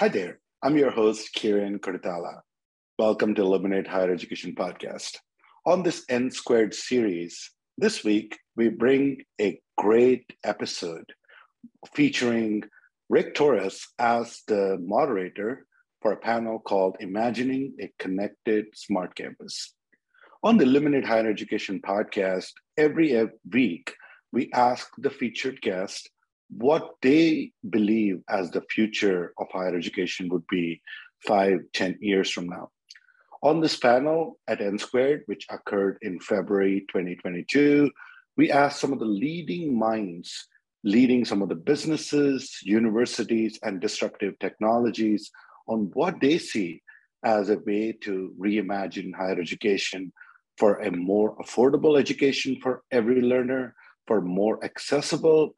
Hi there. I'm your host, Kiran Kodithala. Welcome to Illuminate Higher Education Podcast. On this N Squared series, this week we bring a great episode featuring Rick Torres as the moderator for a panel called Imagining a Connected Smart Campus. On the Illuminate Higher Education podcast, every week we ask the featured guest what they believe as the future of higher education would be five, ten years from now. On this panel at N Squared, which occurred in February 2022, we asked some of the leading minds leading some of the businesses, universities, and disruptive technologies on what they see as a way to reimagine higher education for a more affordable education for every learner, for more accessible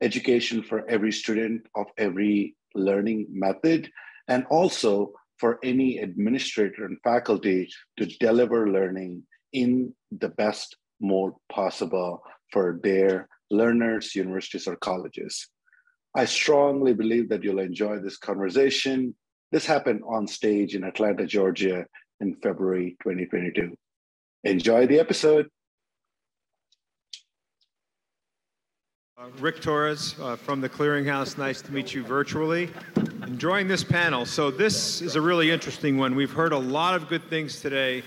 education for every student of every learning method, and also for any administrator and faculty to deliver learning in the best mode possible for their learners, universities, or colleges. I strongly believe that you'll enjoy this conversation. This happened on stage in Atlanta, Georgia in February 2022. Enjoy the episode. Rick Torres uh, from the Clearinghouse. Nice to meet you virtually. Enjoying this panel. So, this is a really interesting one. We've heard a lot of good things today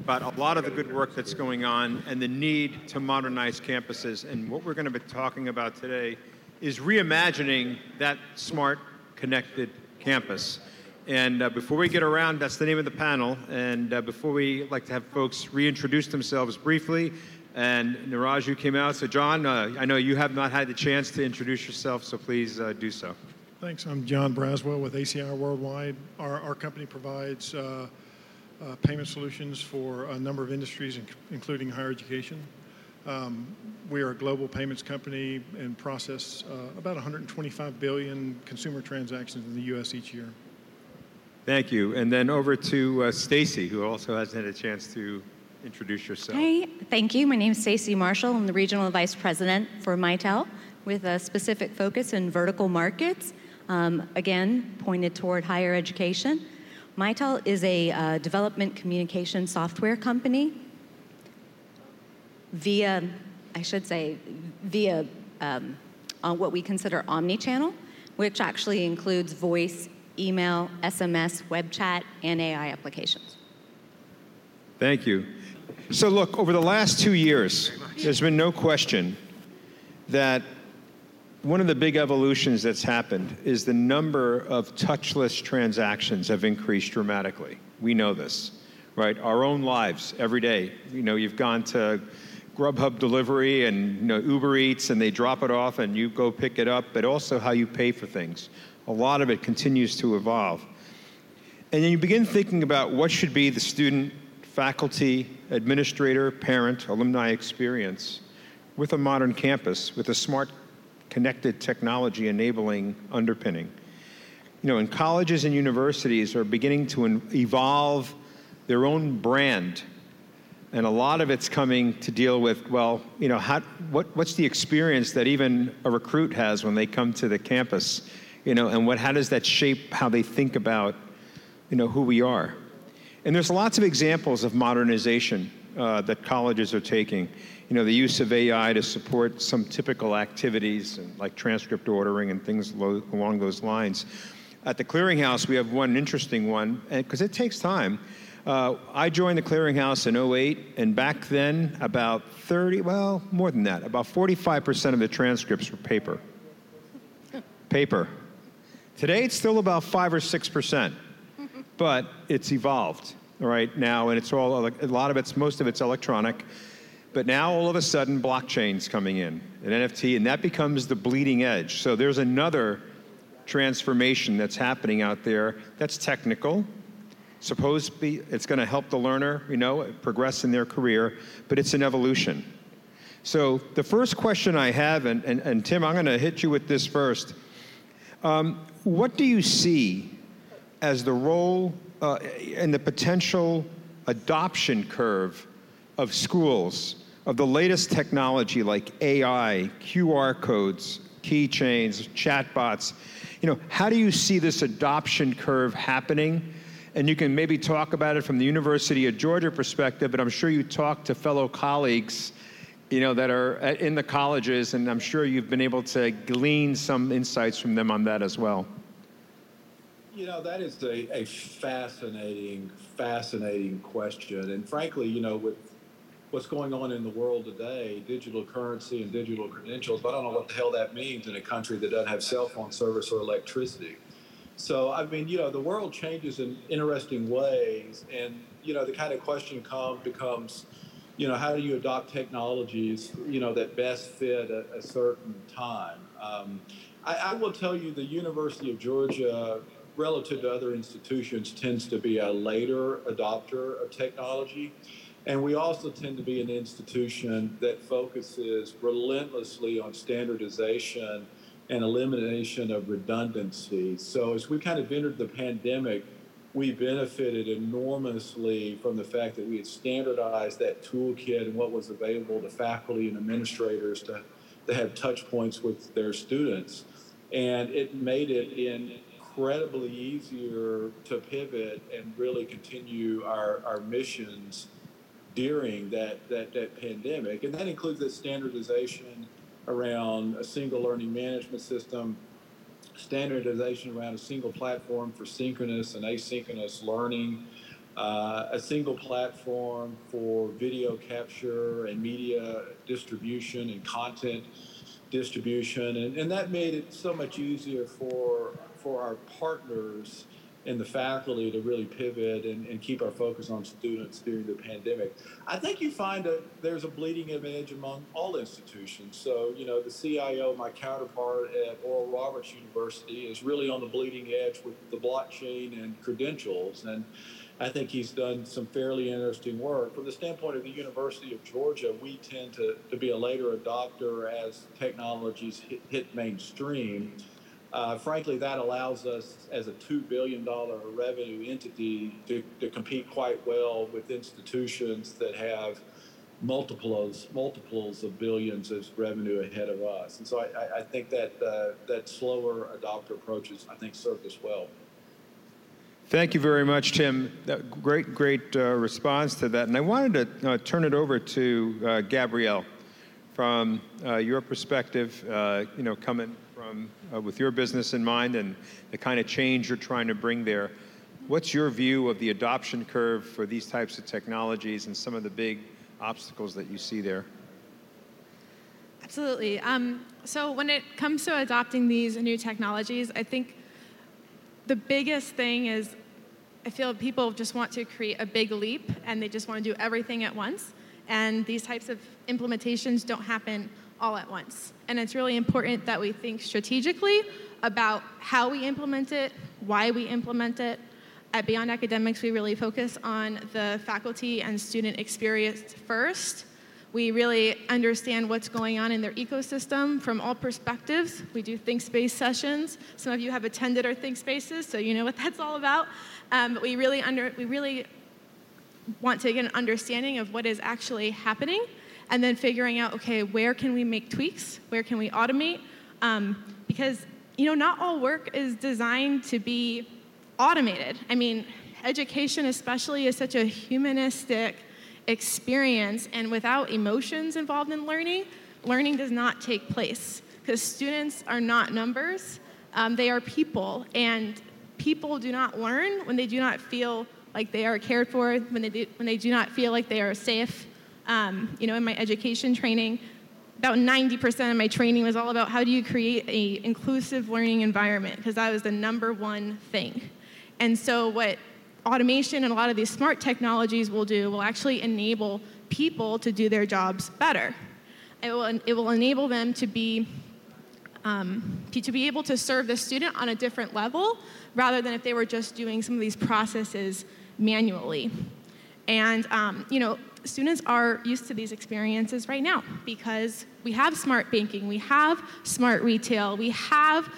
about a lot of the good work that's going on and the need to modernize campuses. And what we're going to be talking about today is reimagining that smart, connected campus. And uh, before we get around, that's the name of the panel. And uh, before we like to have folks reintroduce themselves briefly, and Niraju came out. So, John, uh, I know you have not had the chance to introduce yourself, so please uh, do so. Thanks. I'm John Braswell with ACI Worldwide. Our, our company provides uh, uh, payment solutions for a number of industries, including higher education. Um, we are a global payments company and process uh, about 125 billion consumer transactions in the U.S. each year. Thank you. And then over to uh, Stacy, who also hasn't had a chance to introduce yourself. Hey, thank you. My name is Stacy Marshall. I'm the regional vice president for Mitel with a specific focus in vertical markets. Um, again, pointed toward higher education. Mitel is a uh, development communication software company via, I should say, via um, on what we consider omni-channel, which actually includes voice, email, SMS, web chat, and AI applications. Thank you. So, look, over the last two years, there's been no question that one of the big evolutions that's happened is the number of touchless transactions have increased dramatically. We know this, right? Our own lives every day. You know, you've gone to Grubhub delivery and you know, Uber Eats and they drop it off and you go pick it up, but also how you pay for things. A lot of it continues to evolve. And then you begin thinking about what should be the student, faculty, administrator, parent, alumni experience with a modern campus, with a smart connected technology enabling underpinning. You know, and colleges and universities are beginning to evolve their own brand. And a lot of it's coming to deal with, well, you know, how, what, what's the experience that even a recruit has when they come to the campus? You know, and what, how does that shape how they think about, you know, who we are? And there's lots of examples of modernization uh, that colleges are taking you know, the use of AI to support some typical activities like transcript ordering and things lo- along those lines. At the clearinghouse, we have one interesting one, because it takes time. Uh, I joined the clearinghouse in 08, and back then, about 30, well, more than that, about 45% of the transcripts were paper. paper. Today, it's still about 5 or 6%, but it's evolved right now, and it's all, a lot of it's, most of it's electronic. But now all of a sudden, blockchain's coming in, an NFT, and that becomes the bleeding edge. So there's another transformation that's happening out there that's technical. Suppose it's going to help the learner, you know, progress in their career, but it's an evolution. So the first question I have, and, and, and Tim, I'm going to hit you with this first. Um, what do you see as the role uh, and the potential adoption curve of schools of the latest technology like AI, QR codes, keychains, chatbots, You know, how do you see this adoption curve happening? And you can maybe talk about it from the University of Georgia perspective, but I'm sure you talk to fellow colleagues, you know, that are in the colleges, and I'm sure you've been able to glean some insights from them on that as well. You know, that is a, a fascinating, fascinating question. And frankly, you know, with what's going on in the world today, digital currency and digital credentials, I don't know what the hell that means in a country that doesn't have cell phone service or electricity. So, I mean, you know, the world changes in interesting ways. And, you know, the kind of question come, becomes, you know, how do you adopt technologies, you know, that best fit a, a certain time? Um, I, I will tell you the University of Georgia relative to other institutions tends to be a later adopter of technology. And we also tend to be an institution that focuses relentlessly on standardization and elimination of redundancy. So as we kind of entered the pandemic, we benefited enormously from the fact that we had standardized that toolkit and what was available to faculty and administrators to, to have touch points with their students. And it made it incredibly easier to pivot and really continue our, our missions during that, that, that pandemic. And that includes the standardization around a single learning management system, standardization around a single platform for synchronous and asynchronous learning, uh, a single platform for video capture and media distribution and content distribution. And, and that made it so much easier for, for our partners and the faculty to really pivot and, and keep our focus on students during the pandemic. I think you find that there's a bleeding edge among all institutions. So, you know, the CIO, my counterpart at Oral Roberts University, is really on the bleeding edge with the blockchain and credentials. And I think he's done some fairly interesting work. From the standpoint of the University of Georgia, we tend to, to be a later adopter as technologies hit, hit mainstream. Uh, frankly, that allows us as a $2 billion revenue entity to, to compete quite well with institutions that have multiples multiples of billions of revenue ahead of us. And so I, I think that uh, that slower adopter approach has, I think, served us well. Thank you very much, Tim. That great, great uh, response to that. And I wanted to uh, turn it over to uh, Gabrielle from uh, your perspective, uh, you know, coming from uh, with your business in mind and the kind of change you're trying to bring there. What's your view of the adoption curve for these types of technologies and some of the big obstacles that you see there? Absolutely. Um, so when it comes to adopting these new technologies, I think the biggest thing is I feel people just want to create a big leap and they just want to do everything at once. And these types of implementations don't happen all at once. And it's really important that we think strategically about how we implement it, why we implement it. At Beyond Academics, we really focus on the faculty and student experience first. We really understand what's going on in their ecosystem from all perspectives. We do think space sessions. Some of you have attended our think spaces, so you know what that's all about. Um, but we really, under, we really want to get an understanding of what is actually happening and then figuring out, okay, where can we make tweaks? Where can we automate? Um, because, you know, not all work is designed to be automated. I mean, education especially is such a humanistic experience, and without emotions involved in learning, learning does not take place because students are not numbers, um, they are people, and people do not learn when they do not feel like they are cared for, when they do, when they do not feel like they are safe, um, you know, in my education training, about 90% of my training was all about how do you create an inclusive learning environment because that was the number one thing. And so what automation and a lot of these smart technologies will do will actually enable people to do their jobs better. It will, it will enable them to be um, to be able to serve the student on a different level rather than if they were just doing some of these processes manually. And um, you know, students are used to these experiences right now because we have smart banking, we have smart retail, we have,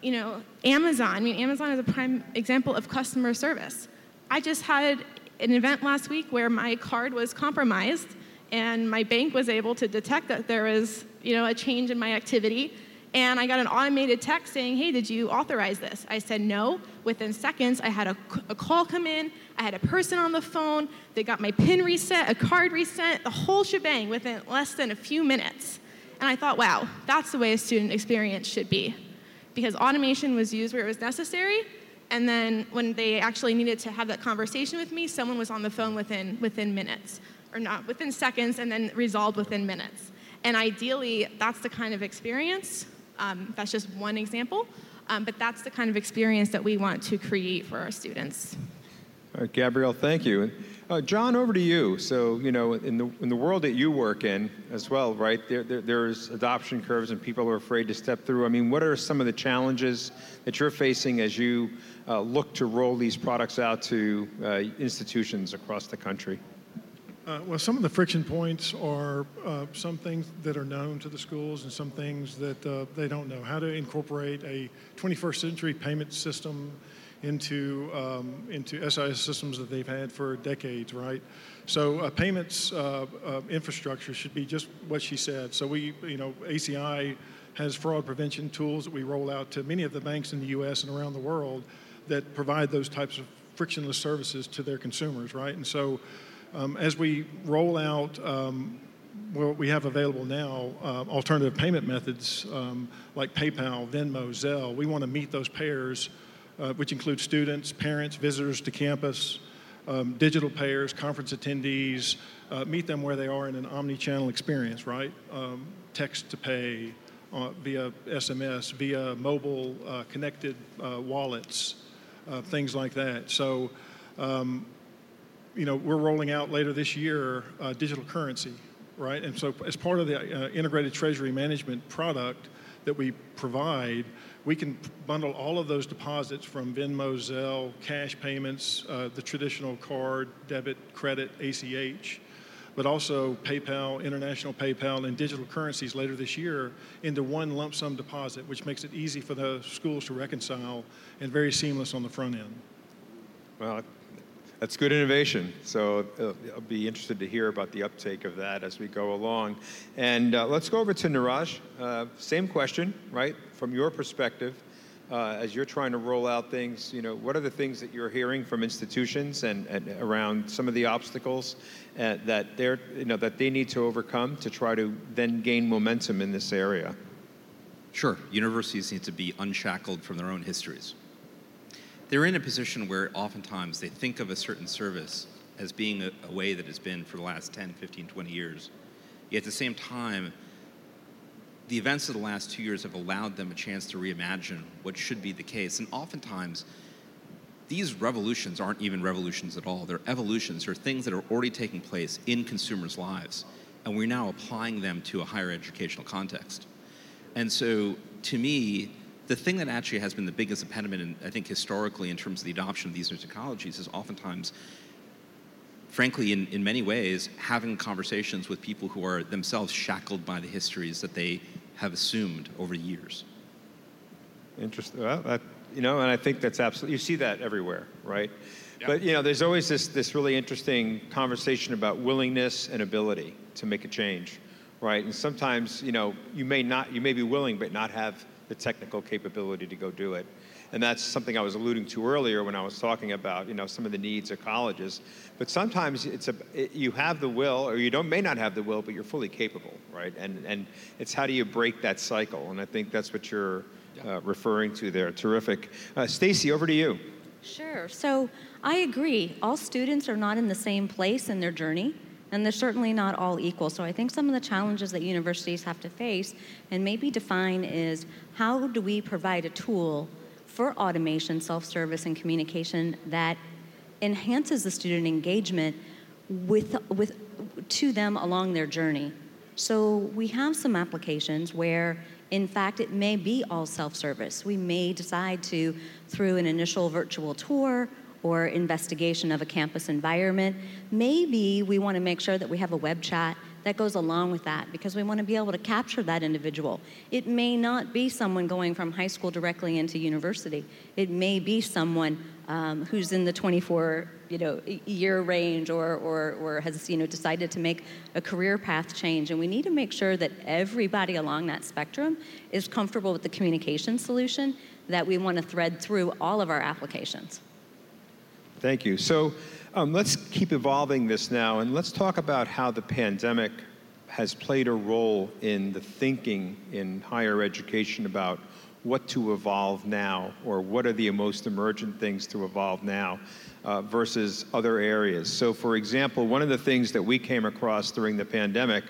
you know, Amazon. I mean, Amazon is a prime example of customer service. I just had an event last week where my card was compromised and my bank was able to detect that there was, you know, a change in my activity And I got an automated text saying, hey, did you authorize this? I said no. Within seconds, I had a, a, call come in. I had a person on the phone. They got my PIN reset, a card reset, the whole shebang within less than a few minutes. And I thought, wow, that's the way a student experience should be. Because automation was used where it was necessary. And then when they actually needed to have that conversation with me, someone was on the phone within, within minutes, or not within seconds, and then resolved within minutes. And ideally, that's the kind of experience um, that's just one example, um, but that's the kind of experience that we want to create for our students. All right, Gabrielle, thank you. Uh, John, over to you. So, you know, in the, in the world that you work in as well, right, there, there, there's adoption curves and people are afraid to step through. I mean, what are some of the challenges that you're facing as you uh, look to roll these products out to uh, institutions across the country? Uh, well, some of the friction points are uh, some things that are known to the schools and some things that uh, they don't know. How to incorporate a 21st century payment system into um, into SIS systems that they've had for decades, right? So uh, payments uh, uh, infrastructure should be just what she said. So we, you know, ACI has fraud prevention tools that we roll out to many of the banks in the U.S. and around the world that provide those types of frictionless services to their consumers, right? And so um, as we roll out um, what we have available now, uh, alternative payment methods um, like PayPal, Venmo, Zelle, we want to meet those payers, uh, which include students, parents, visitors to campus, um, digital payers, conference attendees, uh, meet them where they are in an omni-channel experience, right? Um, text to pay, uh, via SMS, via mobile uh, connected uh, wallets, things like that. So you know, we're rolling out later this year uh, digital currency, right? And so, as part of the uh, integrated treasury management product that we provide, we can bundle all of those deposits from Venmo, Zelle, cash payments, uh, the traditional card, debit, credit, ACH, but also PayPal, international PayPal, and digital currencies later this year into one lump sum deposit, which makes it easy for the schools to reconcile and very seamless on the front end. Well, that's good innovation. So uh, I'll be interested to hear about the uptake of that as we go along. And uh, let's go over to Niraj. Uh, same question, right? From your perspective, uh, as you're trying to roll out things, you know, what are the things that you're hearing from institutions and, and around some of the obstacles uh, that they're, you know, that they need to overcome to try to then gain momentum in this area? Sure. Universities need to be unshackled from their own histories they're in a position where oftentimes they think of a certain service as being a, a, way that it's been for the last 10, 15, 20 years. Yet at the same time, the events of the last two years have allowed them a chance to reimagine what should be the case. And oftentimes, these revolutions aren't even revolutions at all. They're evolutions, they're things that are already taking place in consumers' lives. And we're now applying them to a higher educational context. And so, to me, the thing that actually has been the biggest impediment, in, I think, historically, in terms of the adoption of these new technologies, is oftentimes, frankly, in, in many ways, having conversations with people who are themselves shackled by the histories that they have assumed over the years. Interesting. Well, that, you know, and I think that's absolutely, you see that everywhere, right? But, you know, there's always this, this really interesting conversation about willingness and ability to make a change, right? And sometimes, you know, you may not, you may be willing, but not have the technical capability to go do it. And that's something I was alluding to earlier when I was talking about, you know, some of the needs of colleges. But sometimes it's a, it, you have the will, or you don't may not have the will, but you're fully capable, right? And and it's how do you break that cycle? And I think that's what you're uh, referring to there. Terrific, uh, Stacy. Over to you. Sure. So I agree. All students are not in the same place in their journey and they're certainly not all equal. So I think some of the challenges that universities have to face and maybe define is how do we provide a tool for automation, self-service, and communication that enhances the student engagement with, with, to them along their journey. So we have some applications where in fact, it may be all self service. We may decide to, through an initial virtual tour or investigation of a campus environment, maybe we want to make sure that we have a web chat that goes along with that because we want to be able to capture that individual. It may not be someone going from high school directly into university. It may be someone um, who's in the 24 you know, year range or, or, or has you know, decided to make a career path change. And we need to make sure that everybody along that spectrum is comfortable with the communication solution that we want to thread through all of our applications. Thank you. So um, let's keep evolving this now, and let's talk about how the pandemic has played a role in the thinking in higher education about what to evolve now or what are the most emergent things to evolve now uh, versus other areas. So, for example, one of the things that we came across during the pandemic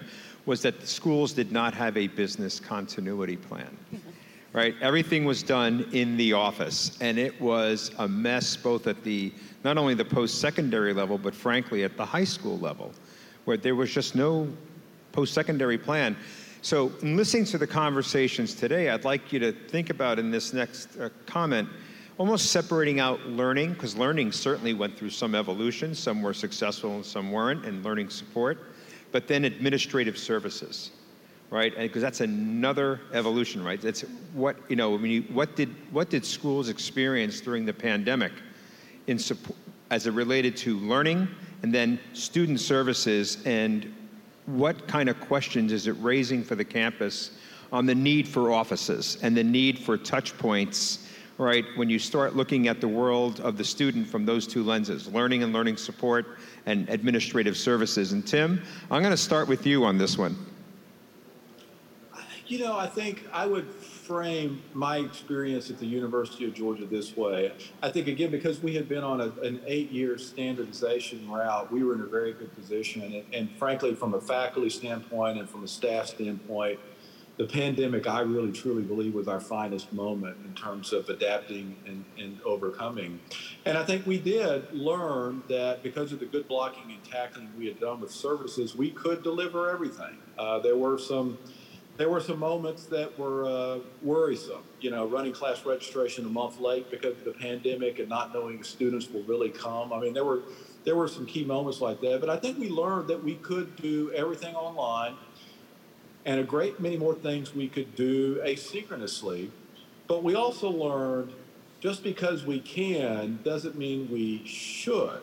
was that schools did not have a business continuity plan. Right? Everything was done in the office, and it was a mess both at the not only the post-secondary level, but frankly at the high school level, where there was just no post-secondary plan. So, in listening to the conversations today, I'd like you to think about in this next uh, comment almost separating out learning, because learning certainly went through some evolution. Some were successful and some weren't, and learning support. But then administrative services, right? Because that's another evolution, right? That's what you know. I mean, what did what did schools experience during the pandemic, in support, as it related to learning, and then student services and what kind of questions is it raising for the campus on the need for offices and the need for touch points, right? When you start looking at the world of the student from those two lenses, learning and learning support and administrative services. And Tim, I'm going to start with you on this one. You know, I think I would frame my experience at the University of Georgia this way. I think, again, because we had been on a, an eight year standardization route, we were in a very good position. And, and, frankly, from a faculty standpoint and from a staff standpoint, the pandemic, I really truly believe, was our finest moment in terms of adapting and, and overcoming. And I think we did learn that because of the good blocking and tackling we had done with services, we could deliver everything. Uh, there were some there were some moments that were uh, worrisome. You know, running class registration a month late because of the pandemic and not knowing if students will really come. I mean, there were there were some key moments like that. But I think we learned that we could do everything online, and a great many more things we could do asynchronously. But we also learned just because we can doesn't mean we should.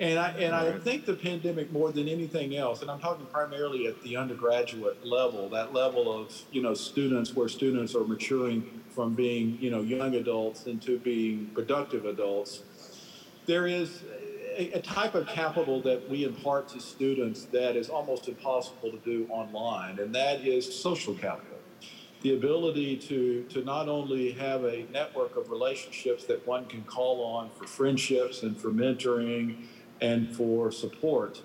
And I and right. I think the pandemic more than anything else, and I'm talking primarily at the undergraduate level, that level of you know students where students are maturing from being you know young adults into being productive adults. There is a, a type of capital that we impart to students that is almost impossible to do online, and that is social capital the ability to, to not only have a network of relationships that one can call on for friendships and for mentoring and for support,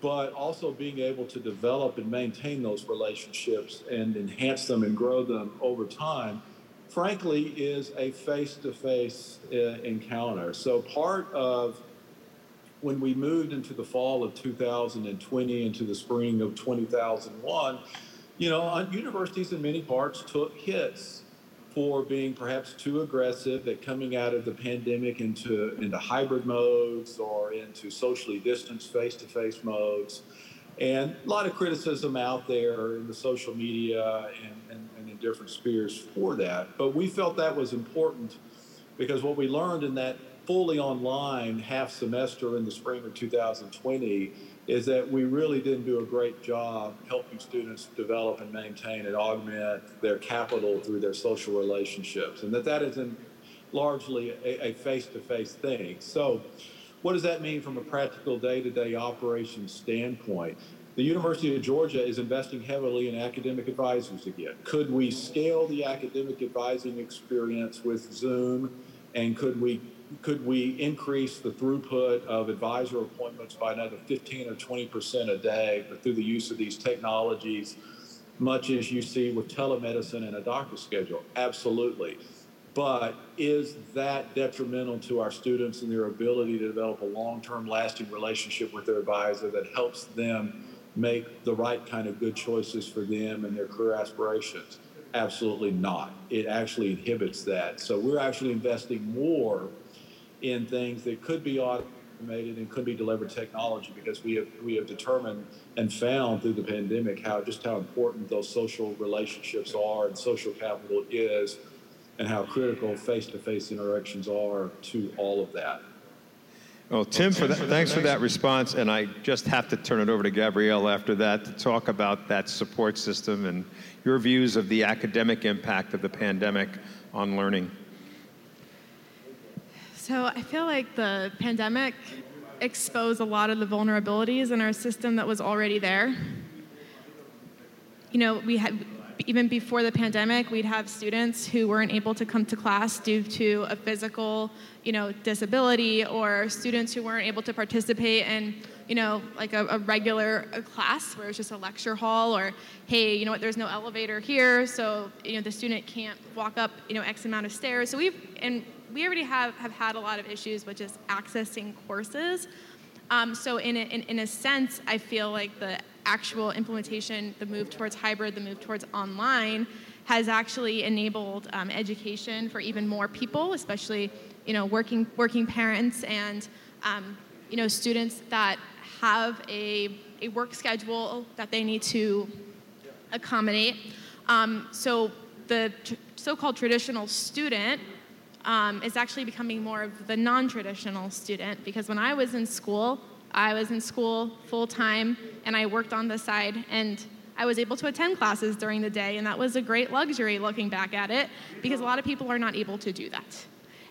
but also being able to develop and maintain those relationships and enhance them and grow them over time, frankly, is a face to face encounter. So, part of when we moved into the fall of 2020 into the spring of 2001, you know, universities in many parts took hits for being perhaps too aggressive at coming out of the pandemic into into hybrid modes or into socially distanced face-to-face modes. And a lot of criticism out there in the social media and, and, and in different spheres for that. But we felt that was important because what we learned in that fully online half semester in the spring of 2020 is that we really didn't do a great job helping students develop and maintain and augment their capital through their social relationships, and that that is in largely a, face-to-face thing. So, what does that mean from a practical day-to-day operations standpoint? The University of Georgia is investing heavily in academic advisors again. Could we scale the academic advising experience with Zoom? And could we could we increase the throughput of advisor appointments by another 15 or 20 percent a day through the use of these technologies, much as you see with telemedicine and a doctor schedule? Absolutely. But is that detrimental to our students and their ability to develop a long term lasting relationship with their advisor that helps them make the right kind of good choices for them and their career aspirations? Absolutely not. It actually inhibits that. So we're actually investing more in things that could be automated and could be delivered technology because we have we have determined and found through the pandemic how just how important those social relationships are and social capital is and how critical face-to-face interactions are to all of that. Well, Tim, for that, thanks for that response, and I just have to turn it over to Gabrielle after that to talk about that support system and your views of the academic impact of the pandemic on learning. So I feel like the pandemic exposed a lot of the vulnerabilities in our system that was already there. You know, we had even before the pandemic, we'd have students who weren't able to come to class due to a physical, you know, disability, or students who weren't able to participate in, you know, like a, a regular class where it's just a lecture hall, or hey, you know what, there's no elevator here, so you know the student can't walk up, you know, X amount of stairs. So we've and we already have have had a lot of issues with just accessing courses. Um, so in a, in, in a sense, I feel like the actual implementation, the move towards hybrid, the move towards online, has actually enabled um, education for even more people, especially you know working working parents and um, you know students that have a, a work schedule that they need to accommodate. Um, so the tr- so-called traditional student um, is actually becoming more of the non-traditional student because when I was in school, I was in school full time and I worked on the side and I was able to attend classes during the day and that was a great luxury looking back at it because a lot of people are not able to do that.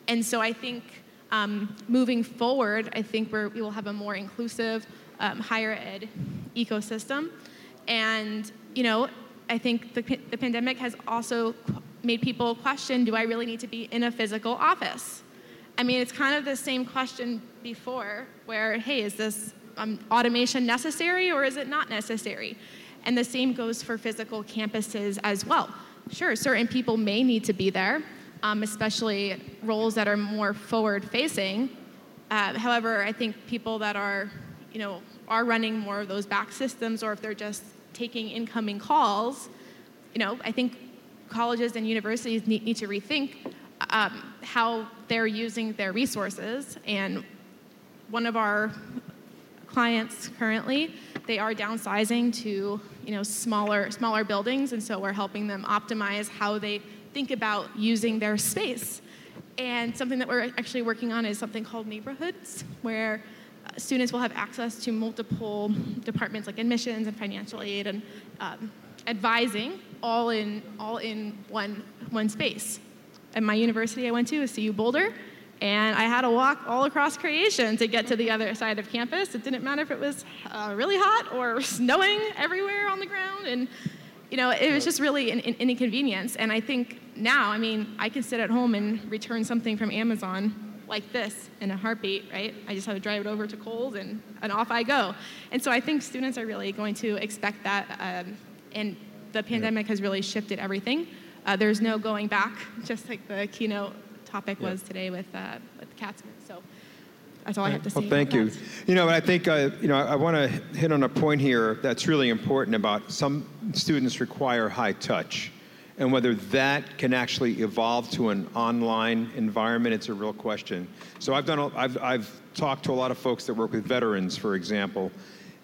And so I think um, moving forward, I think we will have a more inclusive um, higher ed ecosystem. And, you know, I think the, the pandemic has also made people question do I really need to be in a physical office? I mean, it's kind of the same question before, where, hey, is this um, automation necessary or is it not necessary? And the same goes for physical campuses as well. Sure, certain people may need to be there, um, especially roles that are more forward facing. Uh, however, I think people that are, you know, are running more of those back systems or if they're just taking incoming calls, you know, I think colleges and universities need, need to rethink um, how they're using their resources. And one of our clients currently, they are downsizing to you know smaller smaller buildings, and so we're helping them optimize how they think about using their space. And something that we're actually working on is something called neighborhoods, where uh, students will have access to multiple departments like admissions and financial aid and um, advising all in all in one one space. At my university I went to CU Boulder, and I had to walk all across creation to get to the other side of campus. It didn't matter if it was uh, really hot or snowing everywhere on the ground, and you know it was just really an, an inconvenience. And I think now, I mean, I can sit at home and return something from Amazon like this in a heartbeat, right? I just have to drive it over to Kohl's and, and off I go. And so I think students are really going to expect that, um, and the pandemic has really shifted everything. Uh, there's no going back, just like the keynote topic was today with, uh, with Katzman. So that's all I have to say. Well, thank you. that. You know, I think, uh, you know, I want to hit on a point here that's really important about some students require high touch. And whether that can actually evolve to an online environment, it's a real question. So I've done, a- I've, I've talked to a lot of folks that work with veterans, for example,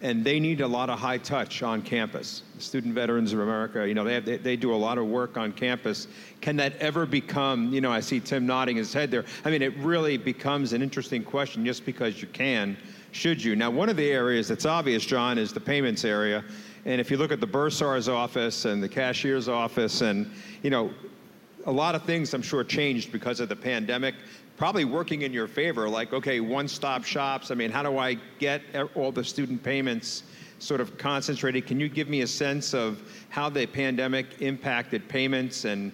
and they need a lot of high touch on campus. Student Veterans of America, you know, they, have, they, they do a lot of work on campus. Can that ever become, you know, I see Tim nodding his head there. I mean, it really becomes an interesting question just because you can, should you? Now, one of the areas that's obvious, John, is the payments area. And if you look at the bursar's office and the cashier's office, and, you know, a lot of things I'm sure changed because of the pandemic, probably working in your favor, like, okay, one-stop shops. I mean, how do I get all the student payments sort of concentrated? Can you give me a sense of how the pandemic impacted payments and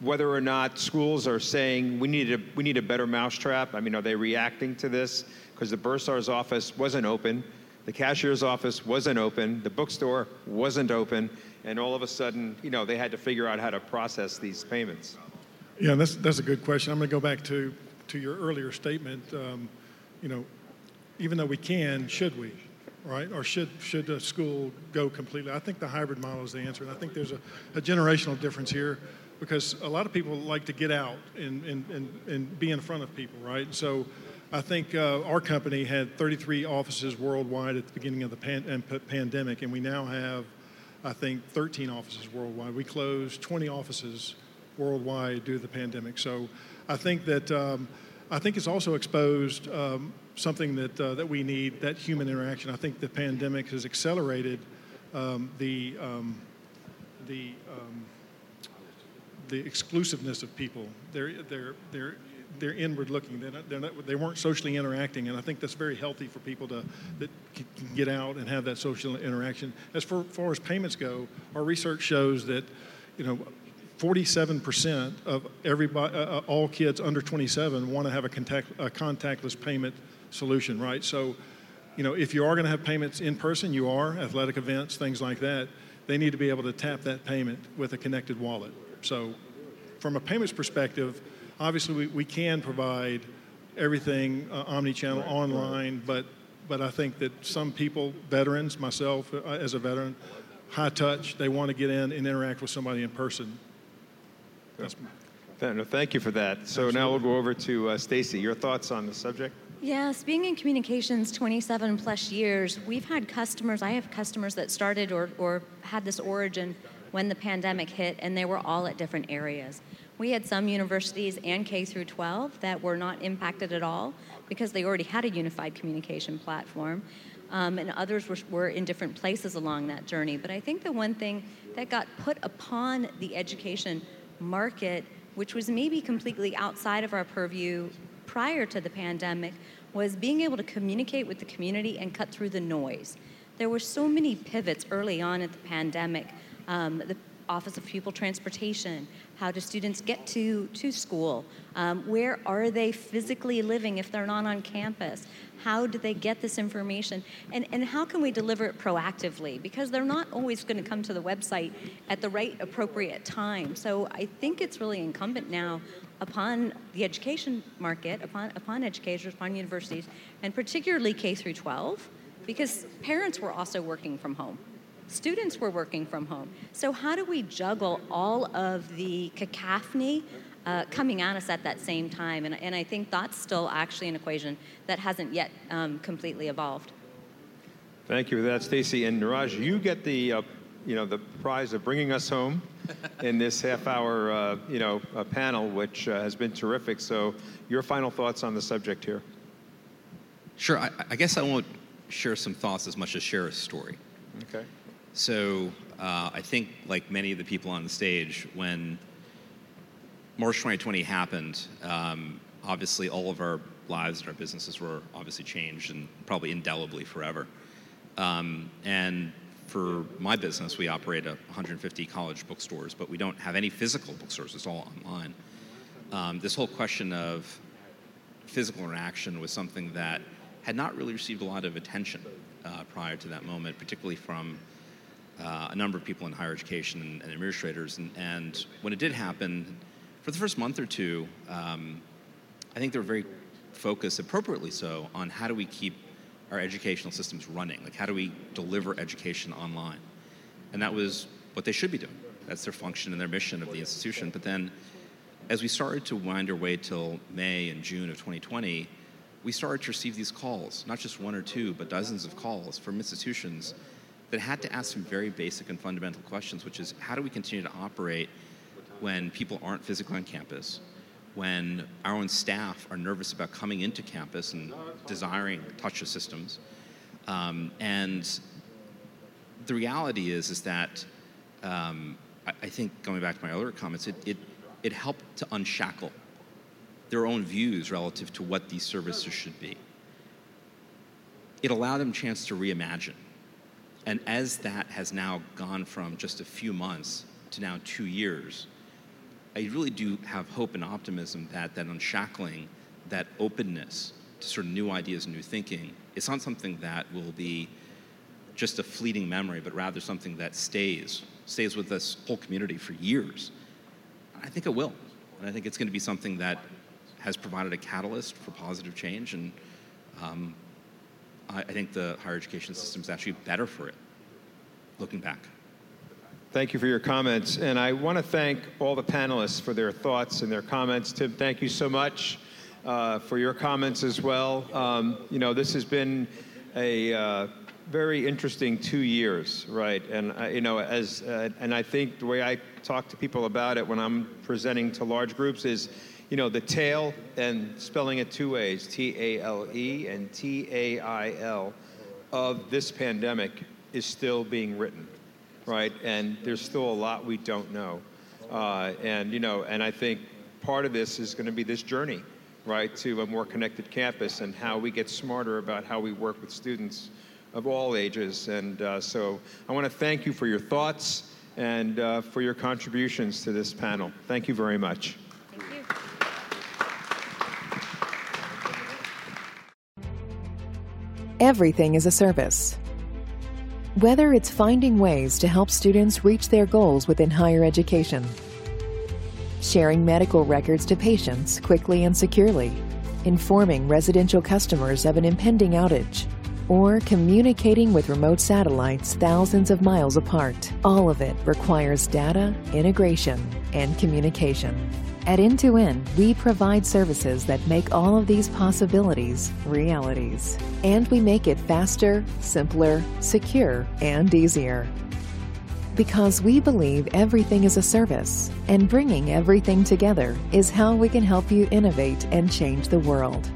whether or not schools are saying we need a, we need a better mousetrap? I mean, are they reacting to this? Because the bursar's office wasn't open. The cashier's office wasn't open, the bookstore wasn't open, and all of a sudden, you know, they had to figure out how to process these payments. Yeah, that's, that's a good question. I'm going to go back to, to your earlier statement. Um, you know, even though we can, should we? Right? Or should, should a school go completely? I think the hybrid model is the answer. And I think there's a, a generational difference here because a lot of people like to get out and, and, and, and be in front of people, right? So I think uh, our company had 33 offices worldwide at the beginning of the pan- pandemic, and we now have, I think, 13 offices worldwide. We closed 20 offices worldwide due to the pandemic. So I think that um, I think it's also exposed um, something that uh, that we need that human interaction. I think the pandemic has accelerated um, the um, the um, the exclusiveness of people. They're they're they're they're inward looking. They're not, they're not, they weren't socially interacting, and I think that's very healthy for people to that can get out and have that social interaction. As far, far as payments go, our research shows that, you know, 47% of everybody, uh, uh, all kids under 27 want to have a, contact, a contactless payment solution, right? So, you know, if you are going to have payments in person, you are athletic events, things like that. They need to be able to tap that payment with a connected wallet. So, from a payments perspective, obviously we, we can provide everything uh, omni-channel right, online, right. but but I think that some people, veterans, myself uh, as a veteran, high touch, they want to get in and interact with somebody in person. That's no, thank you for that. So Absolutely. now we'll go over to uh, Stacy. Your thoughts on the subject? Yes, being in communications 27 plus years, we've had customers, I have customers that started or, or had this origin when the pandemic hit, and they were all at different areas. We had some universities and K through 12 that were not impacted at all because they already had a unified communication platform. Um, and others were, were in different places along that journey. But I think the one thing that got put upon the education market, which was maybe completely outside of our purview prior to the pandemic, was being able to communicate with the community and cut through the noise. There were so many pivots early on at the pandemic. Um, the Office of Pupil Transportation, how do students get to, to school? Um, where are they physically living if they're not on campus? How do they get this information? And, and how can we deliver it proactively? Because they're not always going to come to the website at the right appropriate time. So I think it's really incumbent now upon the education market, upon, upon educators, upon universities, and particularly K through 12, because parents were also working from home students were working from home. So, how do we juggle all of the cacophony uh, coming at us at that same time? And, and, I think that's still actually an equation that hasn't yet um, completely evolved. Thank you for that, Stacy. And Niraj, you get the, uh, you know, the prize of bringing us home in this half-hour, uh, you know, uh, panel, which uh, has been terrific. So, your final thoughts on the subject here? Sure. I, I guess I won't share some thoughts as much as share a story. Okay. So uh, I think, like many of the people on the stage, when March 2020 happened, um, obviously all of our lives and our businesses were obviously changed and probably indelibly forever. Um, and for my business, we operate 150 college bookstores, but we don't have any physical bookstores. It's all online. Um, this whole question of physical interaction was something that had not really received a lot of attention uh, prior to that moment, particularly from uh, a number of people in higher education and, and administrators. And, and, when it did happen, for the first month or two, um, I think they were very focused, appropriately so, on how do we keep our educational systems running? Like, how do we deliver education online? And that was what they should be doing. That's their function and their mission of the institution. But then, as we started to wind our way till May and June of 2020, we started to receive these calls, not just one or two, but dozens of calls from institutions that had to ask some very basic and fundamental questions, which is how do we continue to operate when people aren't physically on campus, when our own staff are nervous about coming into campus and desiring touchless systems. Um, and the reality is, is that um, I, I, think going back to my earlier comments, it, it, it helped to unshackle their own views relative to what these services should be. It allowed them a chance to reimagine and as that has now gone from just a few months to now two years, I really do have hope and optimism that that unshackling, that openness to sort of new ideas and new thinking, it's not something that will be just a fleeting memory, but rather something that stays, stays with this whole community for years. I think it will. And I think it's going to be something that has provided a catalyst for positive change and um, I, I think the higher education system is actually better for it, looking back. Thank you for your comments. And I want to thank all the panelists for their thoughts and their comments. Tim, thank you so much uh, for your comments as well. Um, you know, this has been a, uh, very interesting two years, right? And uh, you know, as uh, and I think the way I talk to people about it when I'm presenting to large groups is, you know, the tail and spelling it two ways: T A L E and T A I L of this pandemic is still being written, right? And there's still a lot we don't know, uh, and you know, and I think part of this is going to be this journey, right, to a more connected campus and how we get smarter about how we work with students of all ages. And uh, so I want to thank you for your thoughts and uh, for your contributions to this panel. Thank you very much. Everything is a service. Whether it's finding ways to help students reach their goals within higher education, sharing medical records to patients quickly and securely, informing residential customers of an impending outage, or communicating with remote satellites thousands of miles apart. All of it requires data, integration, and communication. At N2N, we provide services that make all of these possibilities realities. And we make it faster, simpler, secure, and easier. Because we believe everything is a service, and bringing everything together is how we can help you innovate and change the world.